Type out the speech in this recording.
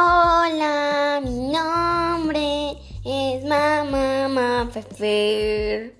Hola, mi nombre es Mamá Fefer.